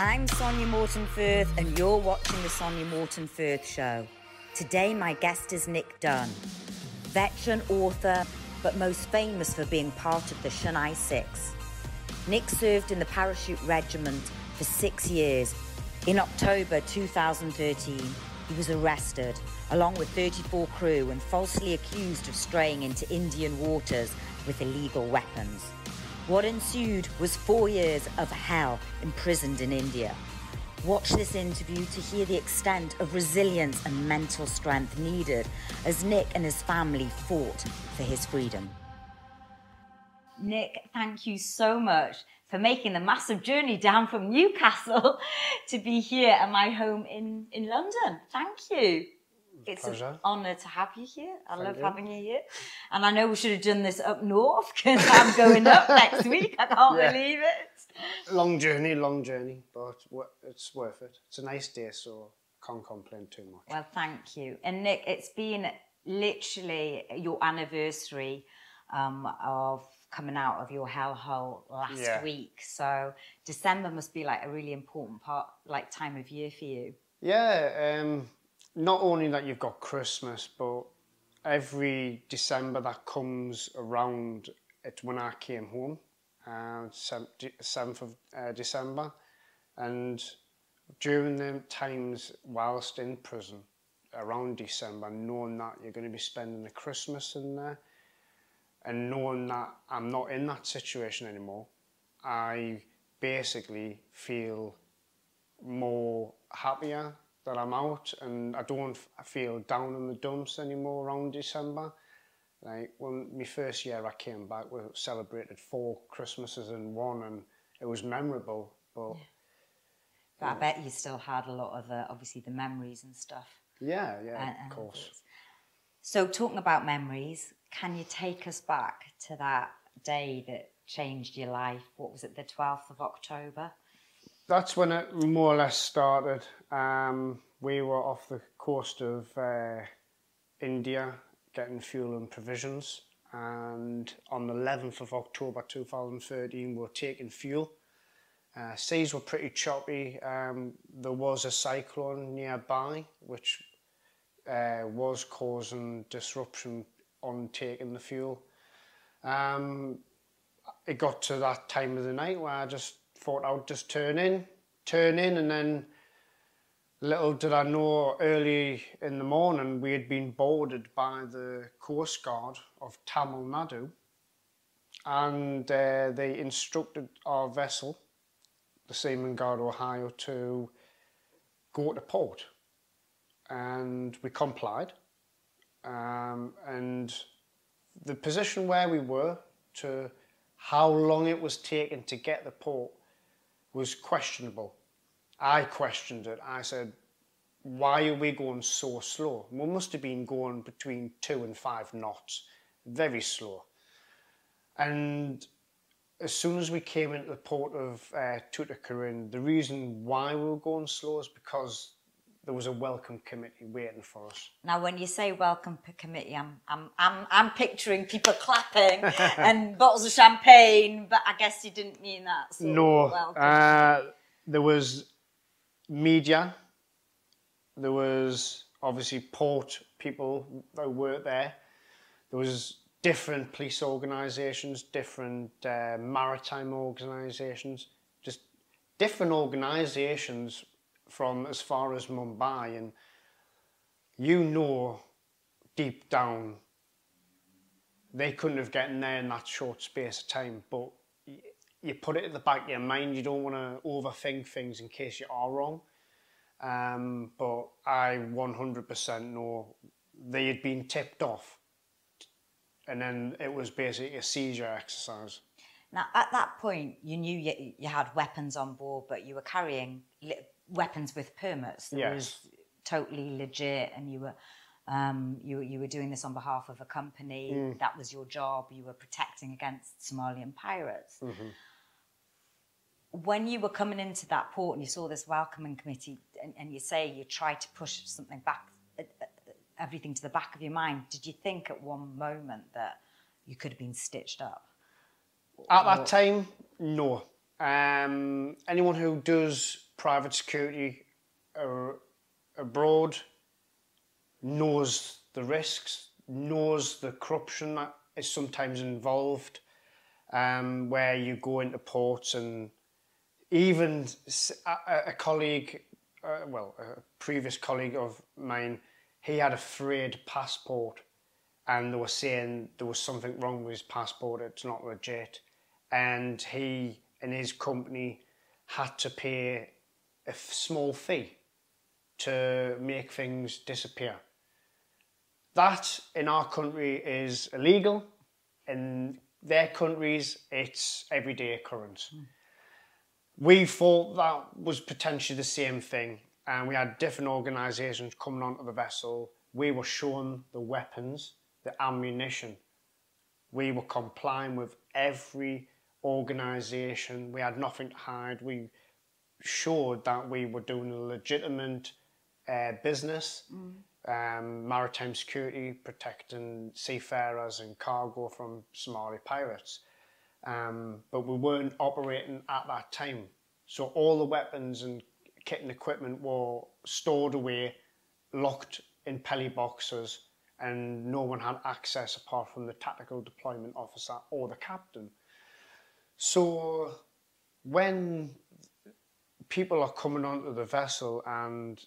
I'm Sonia Morton Firth, and you're watching The Sonia Morton Firth Show. Today, my guest is Nick Dunn, veteran author, but most famous for being part of the Chennai Six. Nick served in the Parachute Regiment for six years. In October 2013, he was arrested, along with 34 crew, and falsely accused of straying into Indian waters with illegal weapons. What ensued was four years of hell imprisoned in India. Watch this interview to hear the extent of resilience and mental strength needed as Nick and his family fought for his freedom. Nick, thank you so much for making the massive journey down from Newcastle to be here at my home in, in London. Thank you. It's Pleasure. an honour to have you here. I Thank love you. having you here. And I know we should have done this up north because I'm going up next week. I can't Yeah. believe it. Long journey, long journey, but it's worth it. It's a nice day, so can't complain too much. Well, thank you. And Nick, it's been literally your anniversary um, of coming out of your hellhole last Yeah. week. So December must be like a really important part, like time of year for you. Yeah, um, not only that you've got Christmas, but every December that comes around, it's when I came home, uh, 7th of uh, December. And during the times whilst in prison, around December, knowing that you're going to be spending the Christmas in there, and knowing that I'm not in that situation anymore, I basically feel more happier that I'm out and I don't f- feel down in the dumps anymore around December. Like when my first year I came back, we celebrated four Christmases in one and it was memorable. But But I bet you still had a lot of the, obviously, the memories and stuff. yeah, yeah, and- of course. things. So, talking about memories, can you take us back to that day that changed your life? What was it, the 12th of October? That's when it more or less started. Um, we were off the coast of uh, India getting fuel and provisions, and on the 11th of October 2013, we were taking fuel. Uh, seas were pretty choppy. Um, there was a cyclone nearby, which uh, was causing disruption on taking the fuel. Um, it got to that time of the night where I just thought I'd just turn in, turn in, and then little did I know early in the morning we had been boarded by the Coast Guard of Tamil Nadu and uh, they instructed our vessel, the Seaman Guard Ohio, to go to port. And we complied. Um, and the position where we were to how long it was taking to get the port was questionable. I questioned it. I said, why are we going so slow? We must have been going between two and five knots, very slow. And as soon as we came into the port of uh, Tuticorin, the reason why we were going slow is because there was a welcome committee waiting for us. Now, when you say welcome committee, I'm, I'm, I'm, I'm picturing people clapping and bottles of champagne, but I guess you didn't mean that. Sort No, uh, there was media. There was obviously port people that worked there. There was different police organisations, different uh, maritime organisations, just different organisations from as far as Mumbai, and you know deep down they couldn't have gotten there in that short space of time, but you put it at the back of your mind. You don't want to overthink things in case you are wrong. Um, but I 100% know they had been tipped off, and then it was basically a seizure exercise. Now, at that point, you knew you, you had weapons on board, but you were carrying weapons with permits. That Yes. was totally legit, and you were um, you, you were doing this on behalf of a company. Mm. That was your job. You were protecting against Somalian pirates. Mm-hmm. When you were coming into that port and you saw this welcoming committee, and, and you say you tried to push something back, uh, uh, everything to the back of your mind, did you think at one moment that you could have been stitched up? At that time, no. Um, anyone who does private security abroad knows the risks, knows the corruption that is sometimes involved, um, where you go into ports and even a, a colleague, uh, well, a previous colleague of mine, he had a frayed passport and they were saying there was something wrong with his passport, it's not legit. And he and his company had to pay a small fee to make things disappear. That in our country is illegal. In their countries, it's everyday occurrence. Mm. We thought that was potentially the same thing, and we had different organisations coming onto the vessel. We were shown the weapons, the ammunition. We were complying with every organisation. We had nothing to hide. We showed that we were doing a legitimate uh, business, mm. um, maritime security, protecting seafarers and cargo from Somali pirates. Um, but we weren't operating at that time. So all the weapons and kit and equipment were stored away, locked in Peli boxes, and no one had access apart from the tactical deployment officer or the captain. So when people are coming onto the vessel and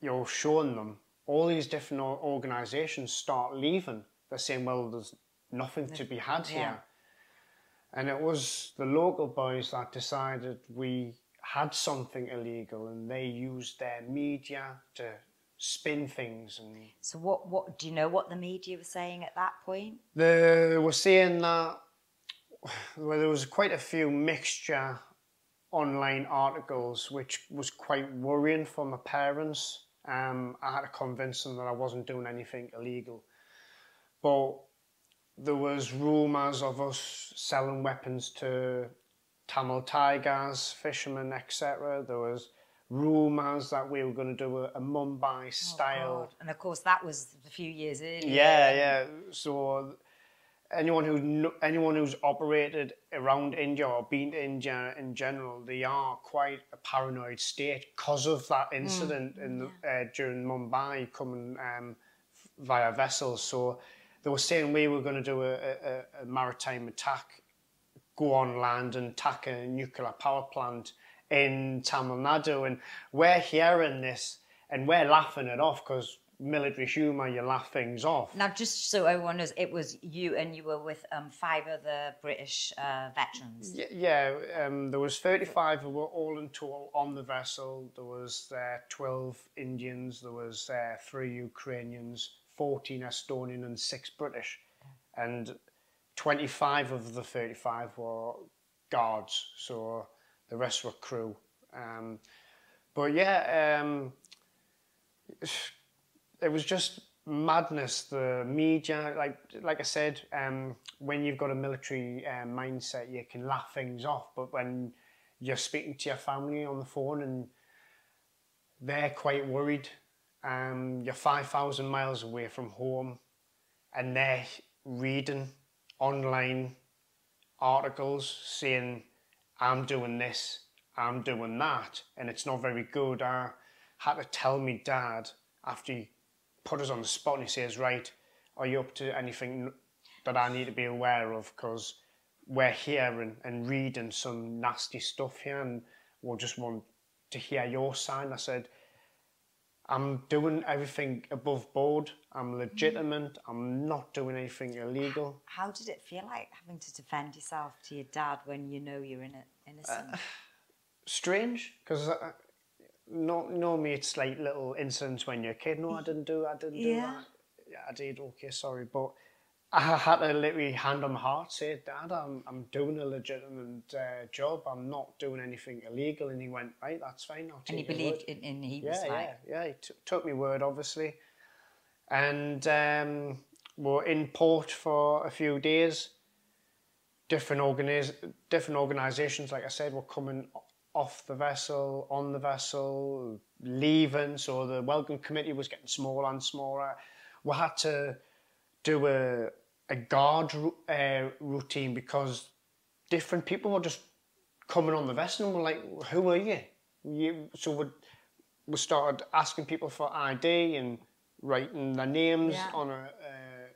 you're showing them all these different organisations start leaving. They're saying, well, there's nothing to be had yeah. here. And it was the local boys that decided we had something illegal and they used their media to spin things and so what what do you know what the media was saying at that point they were saying that well, there was quite a few mixture online articles which was quite worrying for my parents um, I had to convince them that I wasn't doing anything illegal. But there was rumours of us selling weapons to Tamil tigers, fishermen, etc. There was rumours that we were going to do a, a Mumbai style. Oh and of course, that was a few years earlier. Yeah, yeah. So anyone who anyone who's operated around India or been to India in general, they are quite a paranoid state because of that mm. incident mm. in the, uh, during Mumbai coming um, via vessels. So they were saying we were going to do a, a, a, maritime attack, go on land and attack a nuclear power plant in Tamil Nadu, and we're hearing this and we're laughing it off because military humour, you laugh things off. Now, just so everyone knows, it was you and you were with um, five other British uh, veterans. Yeah, yeah um, there was 35 who were all in total on the vessel. There was uh, 12 Indians, there was uh, three Ukrainians, 14 Estonian and six British. And 25 of the 35 were guards, so the rest were crew. Um, but yeah, um, it was just madness. The media, like like I said, um, when you've got a military uh, mindset, you can laugh things off. But when you're speaking to your family on the phone and they're quite worried, um, you're five thousand miles away from home, and they're reading online articles saying, "I'm doing this." I'm doing that, and it's not very good. I had to tell me dad after he put us on the spot and he says, right, are you up to anything that I need to be aware of? Because we're hearing and reading some nasty stuff here and we'll just want to hear your side. I said, I'm doing everything above board. I'm legitimate. I'm not doing anything illegal. How did it feel like having to defend yourself to your dad when you know you're in it, innocent? Uh, strange, because no, normally it's like little incidents when you're a kid. No, I didn't do. I didn't do that. Yeah, I did. Okay, sorry, but I had to literally hand on my heart say, Dad, I'm I'm doing a legitimate uh, job. I'm not doing anything illegal. And he went, right, that's fine. I'll take and he believed in, in he yeah, was yeah, like... yeah. He t- took me word, obviously, and um, we're in port for a few days. Different organiz- different organisations, like I said, were coming off the vessel, on the vessel, leaving. So the welcome committee was getting smaller and smaller. We had to do a, a guard uh, routine because different people were just coming on the vessel and were like, who are you? You, so we we started asking people for ID and writing their names Yeah. on a, a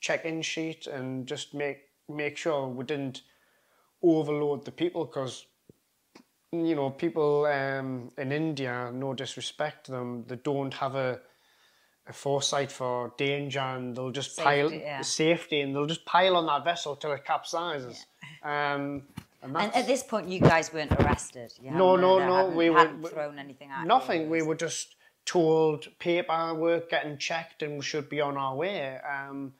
check-in sheet and just make make sure we didn't overload the people because you know people um, in India, no disrespect to them, they don't have a a foresight for danger and they'll just pile Safety, yeah. safety and they'll just pile on that vessel till it capsizes. Um, and And at this point, you guys weren't arrested. You No, no, no, we were- thrown anything at you. Nothing. We were just told paperwork getting checked and we should be on our way. Um,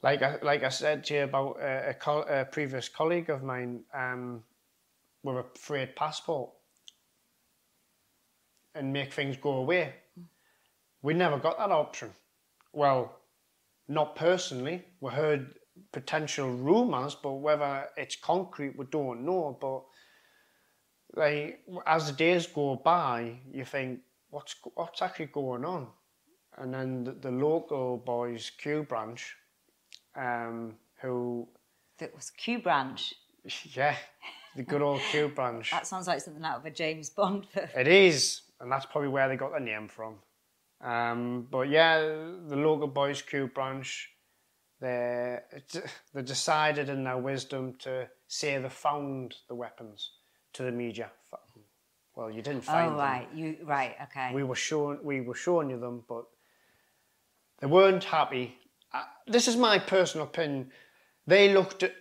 like I like I said to you about a, a, col- a previous colleague of mine, um, with a freight passport and make things go away. We never got that option. Well, not personally. We heard potential rumours, but whether it's concrete, we don't know. But like as the days go by, you think what's what's actually going on, and then the, the local boys Q branch, um, who that was Q Branch, yeah, the good old Q branch. that sounds like something out of a James Bond film. It is, and that's probably where they got their name from. Um, but yeah, the local boys Q branch, they they decided in their wisdom to say they found the weapons to the media. Well, you didn't find them. Oh them. right, you right, okay. We were showing we were showing you them, but they weren't happy. Uh, this is my personal opinion. They looked at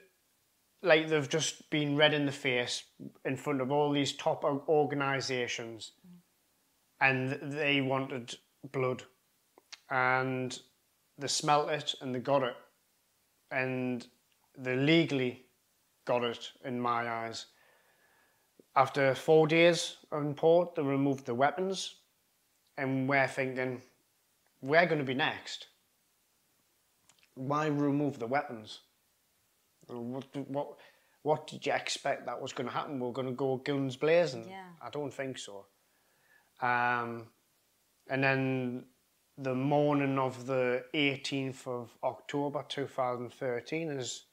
like they've just been red in the face in front of all these top organisations, and they wanted blood, and they smelt it and they got it, and they legally got it in my eyes. After four days in port, they removed the weapons, and we're thinking, we're going to be next. Why remove the weapons? What, what, what did you expect that was going to happen? We're going to go guns blazing? Yeah. I don't think so. Um, and then the morning of the 18th of October 2013 is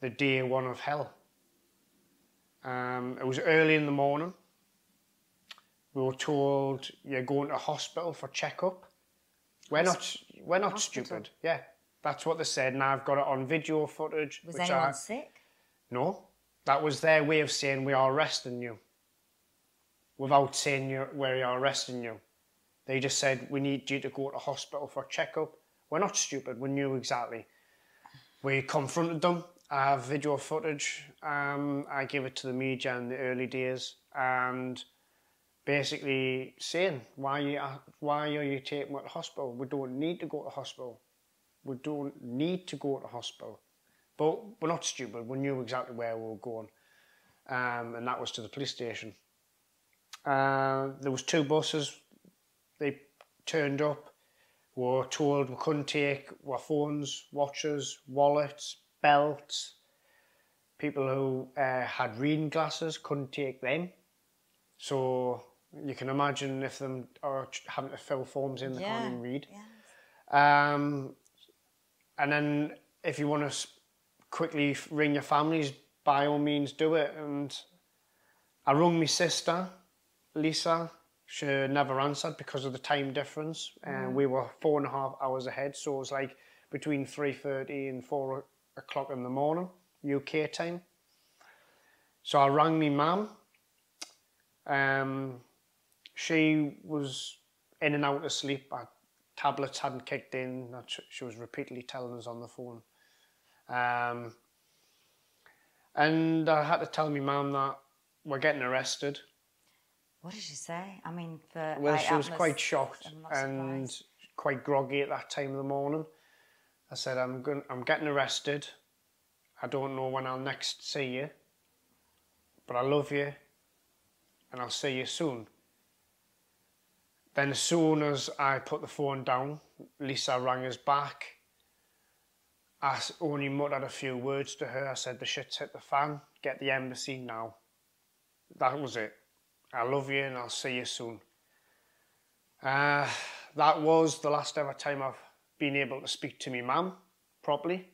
the day one of hell. Um, it was early in the morning. We were told you're going to hospital for checkup. We're not. We're not Hospital? stupid. Yeah, that's what they said, and I've got it on video footage. was which anyone I, sick? no, that was their way of saying we are arresting you. Without saying where you we are arresting you, they just said we need you to go to hospital for a checkup. We're not stupid. We knew exactly. We confronted them. I have video footage. Um, I gave it to the media in the early days, and basically saying why you why are you taking me to hospital? We don't need to go to hospital. We don't need to go to hospital. But we're not stupid. We knew exactly where we were going, um, and that was to the police station. Uh, there was two buses. They turned up. We were told we couldn't take our phones, watches, wallets, belts. People who uh, had reading glasses couldn't take them. So you can imagine if them are having to fill forms in, they Yeah. can't even read. Yeah. Um, and then if you want to quickly ring your families, by all means do it. And I rung my sister, Lisa. She never answered because of the time difference, and we were four and a half hours ahead. So it was like between three thirty and four o'clock in the morning, UK time. So I rang my mum. Um, she was in and out of sleep. Her tablets hadn't kicked in. That she was repeatedly telling us on the phone. Um, and I had to tell my mum that we're getting arrested. What did she say? I mean, for Well, like, she was quite shocked and surprised. quite groggy at that time of the morning. I said, "I'm going. I'm getting arrested. I don't know when I'll next see you, but I love you, and I'll see you soon." Then, as soon as I put the phone down, Lisa rang us back. I only muttered a few words to her. I said, "The shit's hit the fan. Get the embassy now." That was it. I love you, and I'll see you soon. Uh, that was the last ever time I've been able to speak to my mum properly.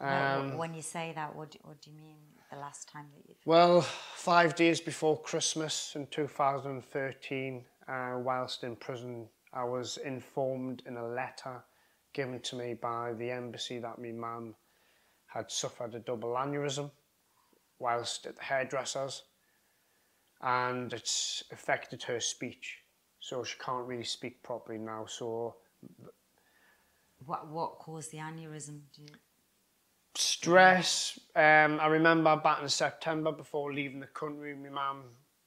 No, Um, when you say that, what do, what do you mean? the last time that you've? Well, five days before Christmas in 2013, uh, whilst in prison, I was informed in a letter given to me by the embassy that my mum had suffered a double aneurysm whilst at the hairdresser's and it's affected her speech. So she can't really speak properly now. So what what caused the aneurysm? You... Stress. Um, I remember back in September before leaving the country, my mum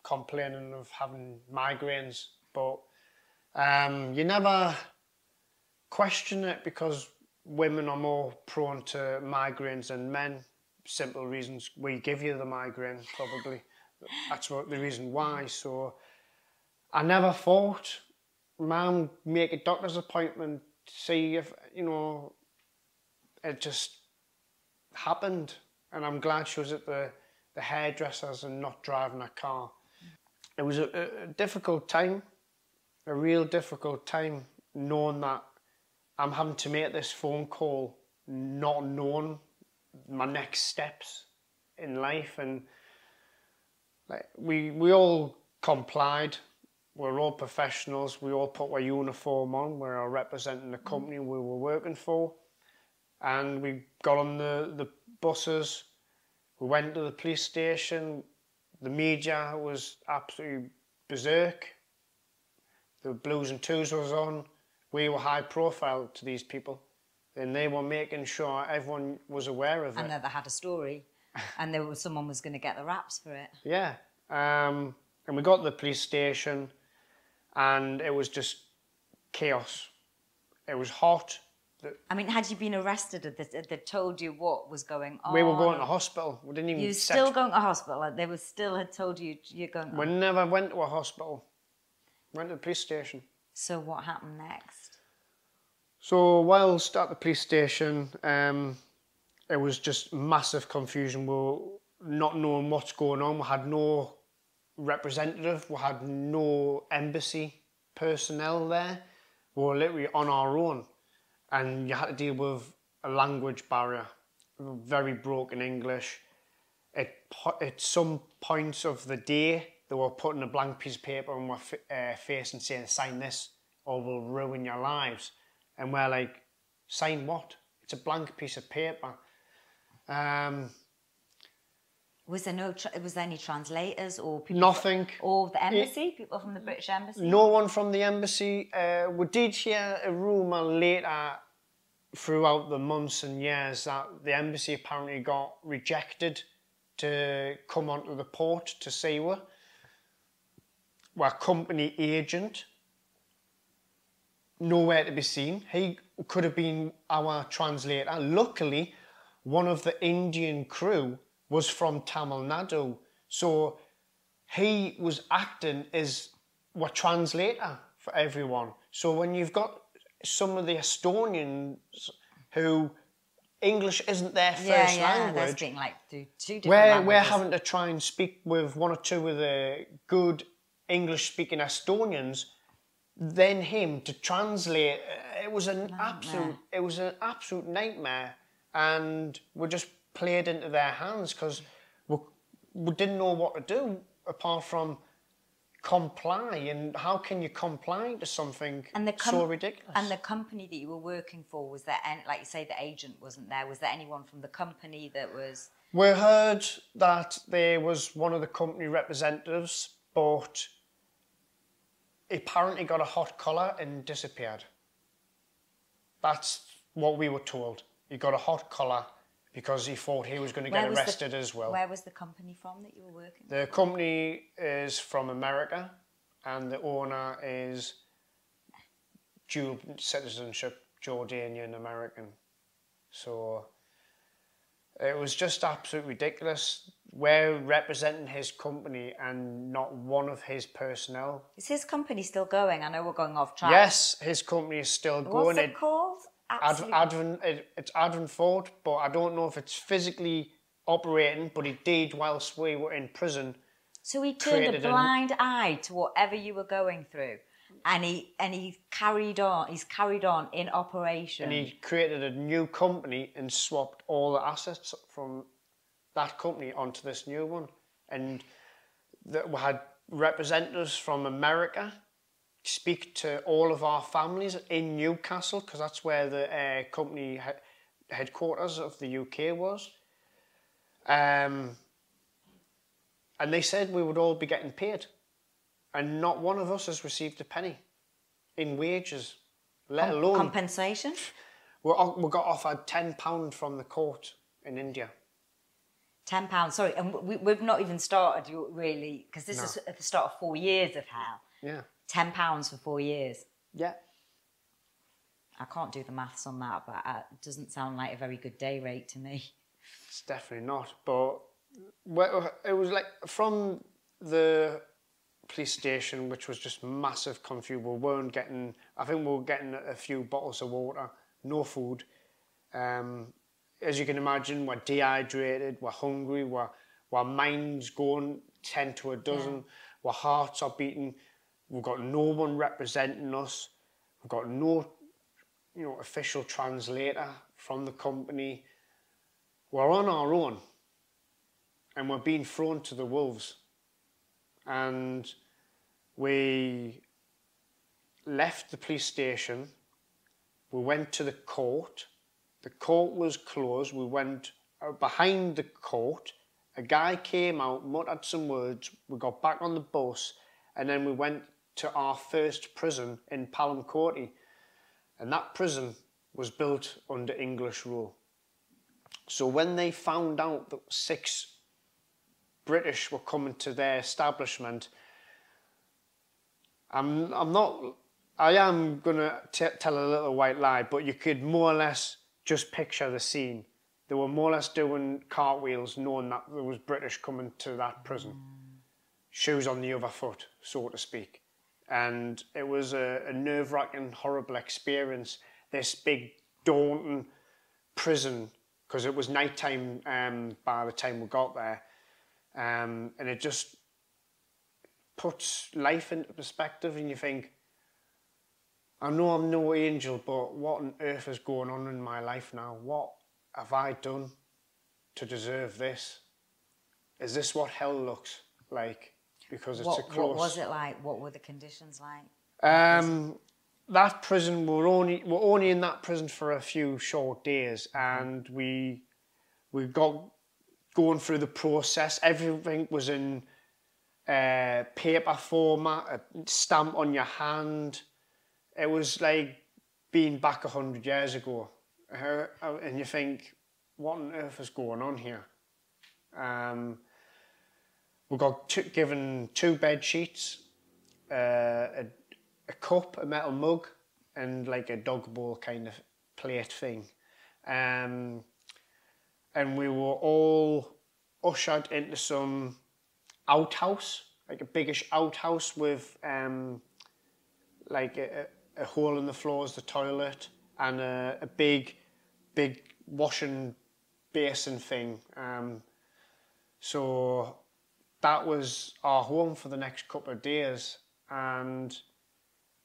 complaining of having migraines, but um, you never question it because women are more prone to migraines than men. Simple reasons we give you the migraine, probably. That's what the reason why. So I never thought, mum, make a doctor's appointment, see if, you know, it just happened. And I'm glad she was at the, the hairdressers and not driving a car. It was a, a difficult time, a real difficult time, knowing that I'm having to make this phone call, not knowing my next steps in life. And like we we all complied. We're all professionals. We all put our uniform on. We're representing the company we were working for, and we got on the the buses. We went to the police station. The media was absolutely berserk. The blues and twos was on. We were high profile to these people, and they were making sure everyone was aware of and it. And that they had a story, and there was someone was going to get the raps for it. Yeah, um, and we got to the police station, and it was just chaos. It was hot. I mean, had you been arrested, had they, told you what was going on? We were going to hospital. We didn't even. You still going to hospital? They were still had told you you're going. We never went to a hospital. Went to the police station. So what happened next? So whilst at the police station, um, it was just massive confusion. We were not knowing what's going on. We had no representative. We had no embassy personnel there. We were literally on our own, and you had to deal with a language barrier, very broken English. At, at some points of the day, they were putting a blank piece of paper on my uh, face and saying, sign this or we'll ruin your lives. And we're like, sign what? It's a blank piece of paper. Um, was there no? Was there any translators or people? Nothing. Or the embassy? It, people from the British embassy? No one from the embassy. Uh, we did hear a rumour later, throughout the months and years, that the embassy apparently got rejected to come onto the port to see her. Our company agent, nowhere to be seen. He could have been our translator. Luckily, one of the Indian crew was from Tamil Nadu. So he was acting as a translator for everyone. So when you've got some of the Estonians who English isn't their first yeah, yeah, language, being like two different we're, we're having to try and speak with one or two of the good English speaking Estonians, then him to translate. It was an nightmare. absolute it was an absolute nightmare. And we're just played into their hands because we, we didn't know what to do apart from comply and how can you comply to something and the com- so ridiculous? and the company that you were working for was there any, like you say the agent wasn't there. Was there anyone from the company that was we heard that there was one of the company representatives but apparently got a hot collar and disappeared. That's what we were told. He got a hot collar because he thought he was going to get arrested the, as well. Where was the company from that you were working? The company is from America, and the owner is dual citizenship, Jordanian American. So it was just absolutely ridiculous. We're representing his company and not one of his personnel. Is his company still going? I know we're going off track. Yes, his company is still going. What's it called? Ad, AdvanFort, it, it's AdvanFort but I don't know if it's physically operating, but it did whilst we were in prison. So he turned a blind an, eye to whatever you were going through, and he and he carried on. He's carried on in operation. And he created a new company and swapped all the assets from that company onto this new one. And that we had representatives from America speak to all of our families in Newcastle because that's where the uh, company he- headquarters of the UK was. Um, and they said we would all be getting paid, and not one of us has received a penny in wages, let Com- alone compensation. we we got offered ten pound from the court in India. Ten pounds. Sorry, and we, we've not even started really because this No. is at the start of four years of hell. Yeah, Ten pounds for four years. yeah. I can't do the maths on that, but uh, it doesn't sound like a very good day rate to me. It's definitely not. But well, it was like from the police station, which was just massive confusion. We weren't getting. I think we were getting a few bottles of water, no food. Um, as you can imagine, we're dehydrated, we're hungry, we're, our minds going ten to a dozen. Our hearts are beating. We've got no one representing us. We've got no, you know, official translator from the company. We're on our own and we're being thrown to the wolves. And we left the police station, we went to the court, the court was closed, we went uh, behind the court, a guy came out, muttered some words, we got back on the bus, and then we went to our first prison in Palm County. And that prison was built under English rule. So when they found out that six British were coming to their establishment, I'm I'm not. I am gonna t- tell a little white lie, but you could more or less just picture the scene. They were more or less doing cartwheels, knowing that there was British coming to that prison, shoes on the other foot, so to speak. And it was a, a nerve-wracking, horrible experience. This big, daunting prison because it was nighttime um, by the time we got there, um, and it just puts life into perspective, and you think, I know I'm no angel, but what on earth is going on in my life now? What have I done to deserve this? Is this what hell looks like? Because it's a What, close. what was it like? What were the conditions like? Um, that prison we were only we were only in that prison for a few short days, and we we got going through the process. Everything was in uh, paper format, a stamp on your hand. It was like being back a hundred years ago, Uh, and you think, what on earth is going on here? Um, we got two, given two bed sheets, uh, a, a cup, a metal mug, and like a dog bowl kind of plate thing. Um, and we were all ushered into some outhouse, like a biggish outhouse with um, like a, a, hole in the floor as the toilet and a, a big, big washing basin thing. Um, so that was our home for the next couple of days, and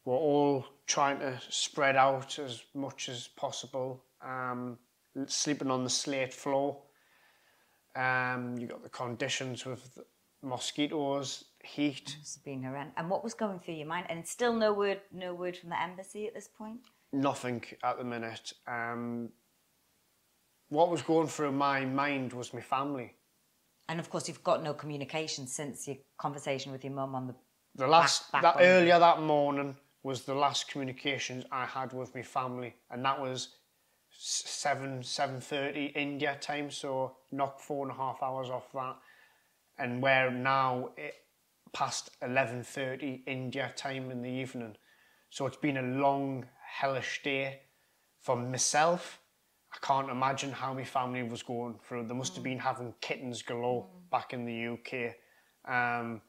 we're all trying to spread out as much as possible. Um, sleeping on the slate floor. Um, you got the conditions with the mosquitoes, heat. Have been horrendous. And what was going through your mind? And still no word, no word from the embassy at this point. Nothing at the minute. Um, what was going through my mind was my family. And of course, you've got no communication since your conversation with your mum on the. The last back that on- earlier that morning was the last communications I had with my family, and that was seven seven thirty India time. So knock four and a half hours off that, and we're now it, past eleven thirty India time in the evening. So it's been a long hellish day for myself. I can't imagine how my family was going through. They must have been having kittens galore back in the UK. Um,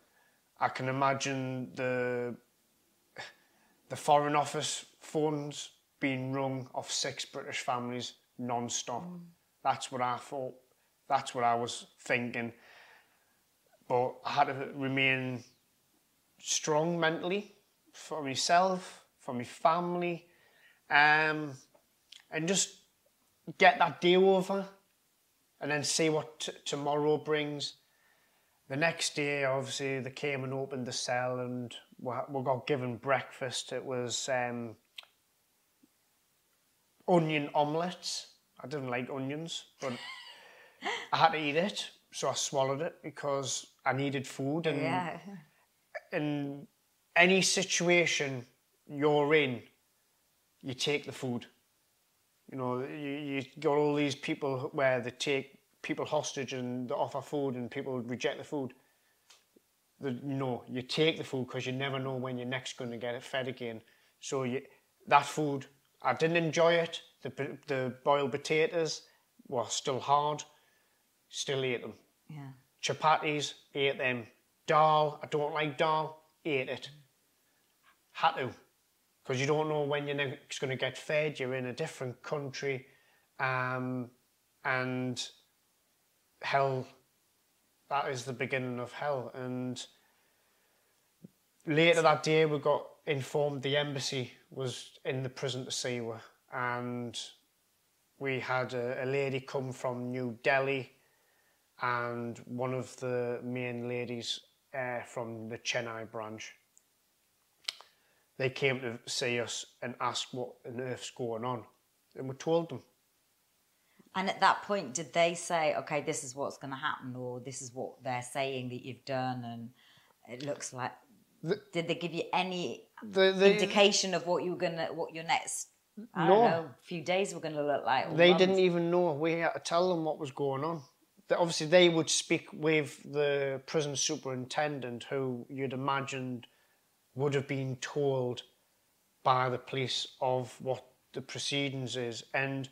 I can imagine the the Foreign Office phones being rung off six British families non-stop. That's what I thought. That's what I was thinking. But I had to remain strong mentally for myself, for my family, um, and just get that day over. and then see what t- tomorrow brings. The next day, obviously, they came and opened the cell, and we, we got given breakfast. It was um, onion omelettes. I didn't like onions, but I had to eat it, so I swallowed it because I needed food. And Yeah. in any situation you're in, you take the food. You know, you, you got all these people where they take people hostage and they offer food and people reject the food. The, no, you take the food because you never know when you're next going to get it fed again. So you, that food, I didn't enjoy it. The, the boiled potatoes were still hard, still ate them Yeah. chapatis, ate them. Dal, I don't like dal, ate it. Had to. Because you don't know when you're next going to get fed. You're in a different country. Um, and hell, that is the beginning of hell. And later that day, we got informed the embassy was in the prison to see her. And we had a, a lady come from New Delhi and one of the main ladies uh, from the Chennai branch. They came to see us and asked what on earth's going on, and we told them. And at that point, did they say, okay, this is what's going to happen, or this is what they're saying that you've done, and it looks like. did they give you any The, the, indication of what you were gonna, what your next, I No. don't know, few days were going to look like? they months? didn't even know. We had to tell them what was going on. That obviously, they would speak with the prison superintendent, who you'd imagined would have been told by the police of what the proceedings is. And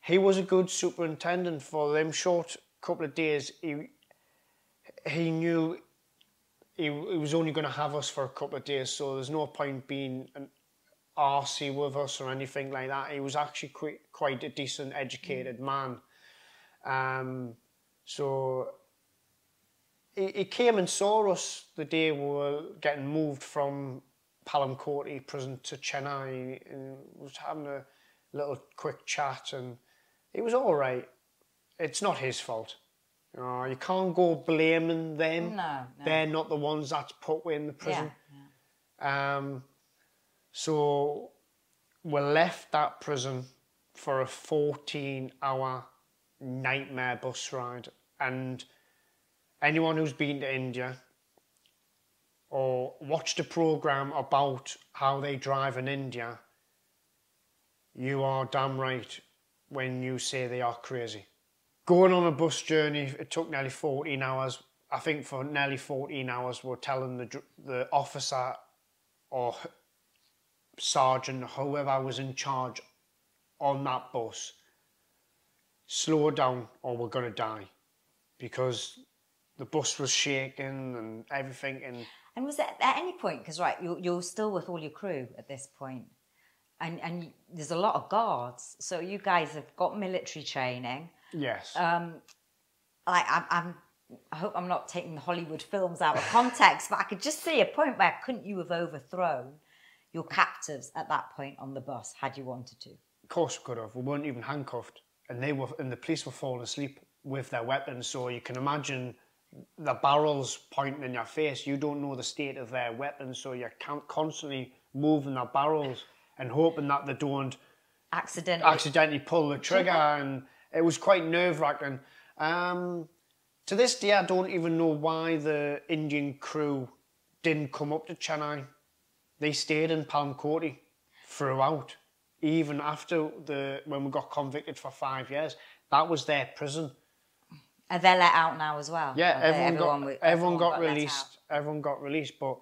he was a good superintendent for them short couple of days. He he knew he, he was only going to have us for a couple of days, so there's no point being an arsey with us or anything like that. He was actually quite, quite a decent, educated man. Um, so he, he came and saw us the day we were getting moved from Palamcourty prison to Chennai and was having a little quick chat and it was all right. It's not his fault. You, you can't go blaming them. No, no. They're not the ones that's put in the prison. Yeah. Um, so we left that prison for a 14 hour nightmare bus ride. And anyone who's been to India or watched a program about how they drive in India, you are damn right when you say they are crazy. Going on a bus journey, it took nearly 14 hours. I think for nearly 14 hours, we're telling the, the officer or sergeant, whoever was in charge on that bus, slow down or we're going to die. Because the bus was shaking and everything. And And was that at any point? Because right, you're, you're still with all your crew at this point, and and there's a lot of guards. So you guys have got military training. yes. Um, like I'm, I'm, I hope I'm not taking Hollywood films out of context, but I could just see a point where couldn't you have overthrown your captives at that point on the bus had you wanted to? Of course we could have. We weren't even handcuffed, and they were, and the police were falling asleep with their weapons. So you can imagine the barrels pointing in your face. You don't know the state of their weapons, so you're con- constantly moving the barrels and hoping that they don't Accidentally. accidentally pull the trigger, and it was quite nerve wracking. Um, to this day, I don't even know why the Indian crew didn't come up to Chennai. They stayed in Palm Palmcourty throughout, even after the when we got convicted for five years. That was their prison. Are they let out now as well? Yeah, they- everyone, got wi- everyone, got, let released. Everyone got released, but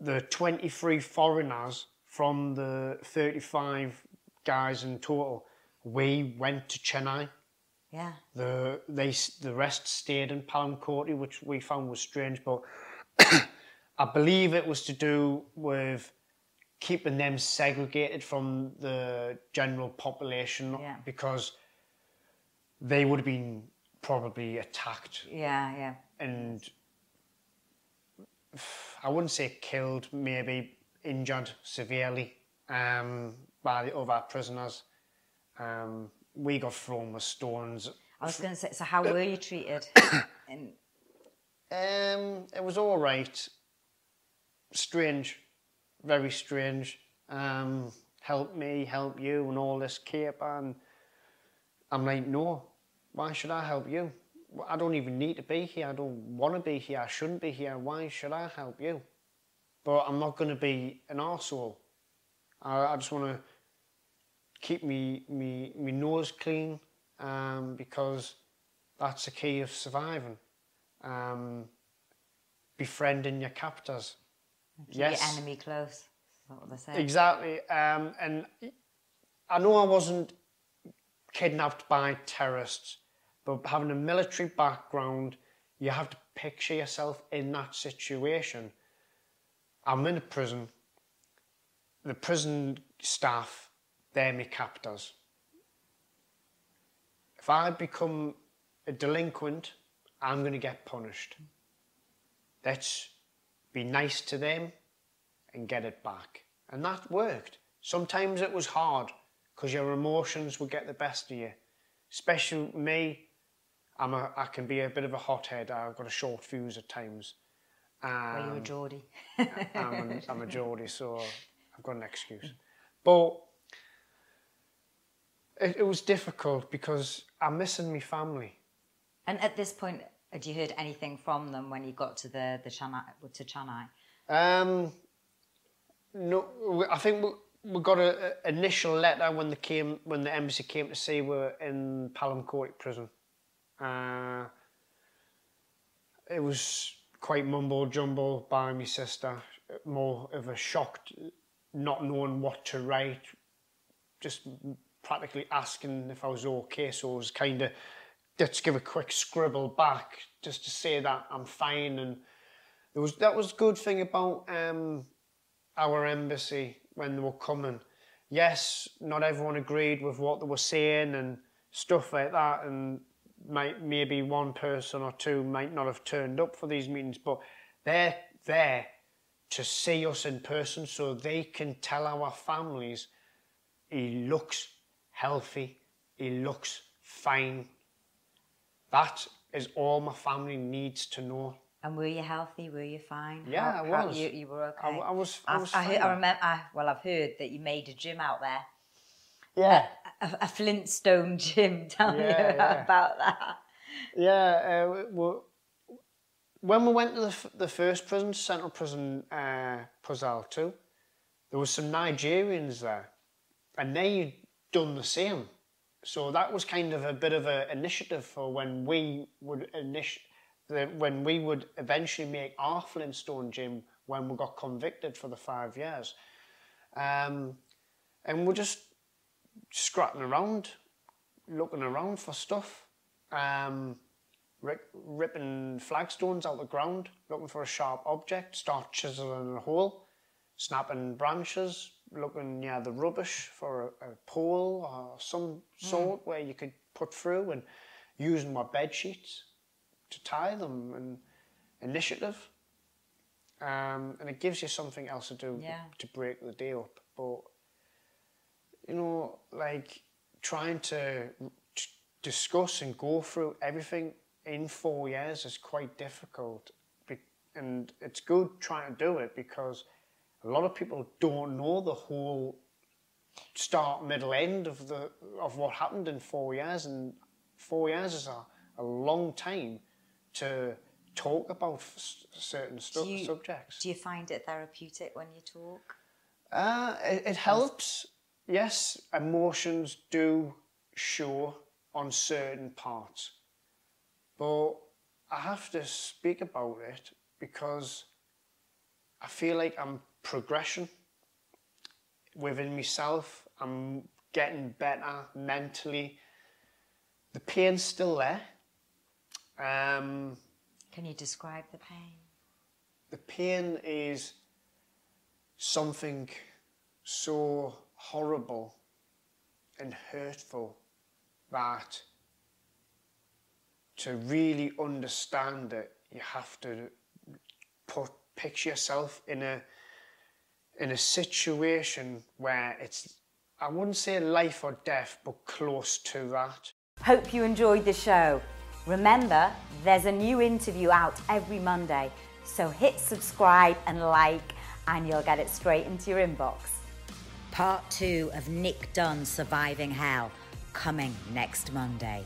the twenty three foreigners from the thirty five guys in total, we went to Chennai. Yeah. The they the rest stayed in Palmcourty, which we found was strange, but I believe it was to do with keeping them segregated from the general population Yeah. because they would have been probably attacked Yeah, yeah. and I wouldn't say killed, maybe injured severely um, by the other prisoners. Um, we got thrown with stones. I was going to say, so how were you treated? in, Um, it was all right. Strange, very strange. Um, help me, help you, and all this caper. And I'm like, no, why should I help you? I don't even need to be here. I don't want to be here. I shouldn't be here. Why should I help you? But I'm not going to be an arsehole. I, I just want to keep me, me, me nose clean um, because that's the key of surviving. Um, befriending your captors. keep yes. your enemy close. What. Exactly. Um, and I know I wasn't kidnapped by terrorists, but having a military background, you have to picture yourself in that situation. I'm in a prison. The prison staff, they're my captors. If I become a delinquent, I'm going to get punished. Let's be nice to them and get it back. And that worked. Sometimes it was hard because your emotions would get the best of you. Especially me, I'm a, I can be a bit of a hothead. I've got a short fuse at times. Were you a Um, Geordie? I'm, an, I'm a Geordie, so I've got an excuse. But it, it was difficult because I'm missing my family. and at this point, had you heard anything from them when you got to the the Chennai, to Chennai? Um, no, I think we, we got an initial letter when they came when the embassy came to say we're in Palamcourt prison. Uh, it was quite mumble jumble by my sister, more of a shocked, not knowing what to write, just practically asking if I was okay. So it was kind of let's give a quick scribble back just to say that I'm fine and there was that was good thing about um, our embassy when they were coming. Yes, not everyone agreed with what they were saying and stuff like that, and might maybe one person or two might not have turned up for these meetings, but they're there to see us in person so they can tell our families he looks healthy, he looks fine. That is all my family needs to know. And were you healthy? Were you fine? Yeah, How- I was. you, you were okay. I, I was, I was I, heard, I fine. remember. I, well, I've heard that you made a gym out there, Yeah, a, a Flintstone gym. Tell me Yeah, yeah. about that. yeah. Uh, we, when we went to the, f- the first prison, Central Prison, uh, Puzhal 2, there was some Nigerians there, and they done the same. So that was kind of a bit of an initiative for when we would the, when we would eventually make our Flintstone gym when we got convicted for the five years. Um, and we're just scratching around, looking around for stuff, um, rip, ripping flagstones out of the ground, looking for a sharp object, start chiseling a hole, snapping branches, looking near the rubbish for a, a pole or some sort where you could put through, and using my bed sheets to tie them and initiative. Um, and it gives you something else to do Yeah. to break the day up. But you know, like trying to t- discuss and go through everything in four years is quite difficult. Be- And it's good trying to do it because a lot of people don't know the whole start, middle, end of the of what happened in four years, and four years is a, a long time to talk about s- certain stu- Do you- subjects. Do you find it therapeutic when you talk? Uh, it, it helps. Yes, emotions do show on certain parts. But I have to speak about it because I feel like I'm progression within myself. I'm getting better mentally. The pain's still there. Um, Can you describe the pain? the pain is something so horrible and hurtful that to really understand it, you have to put picture yourself in a in a situation where it's I wouldn't say life or death, but close to that. Hope you enjoyed the show. Remember, there's a new interview out every Monday, so hit subscribe and like, and you'll get it straight into your inbox. Part two of Nick Dunn surviving hell coming next Monday.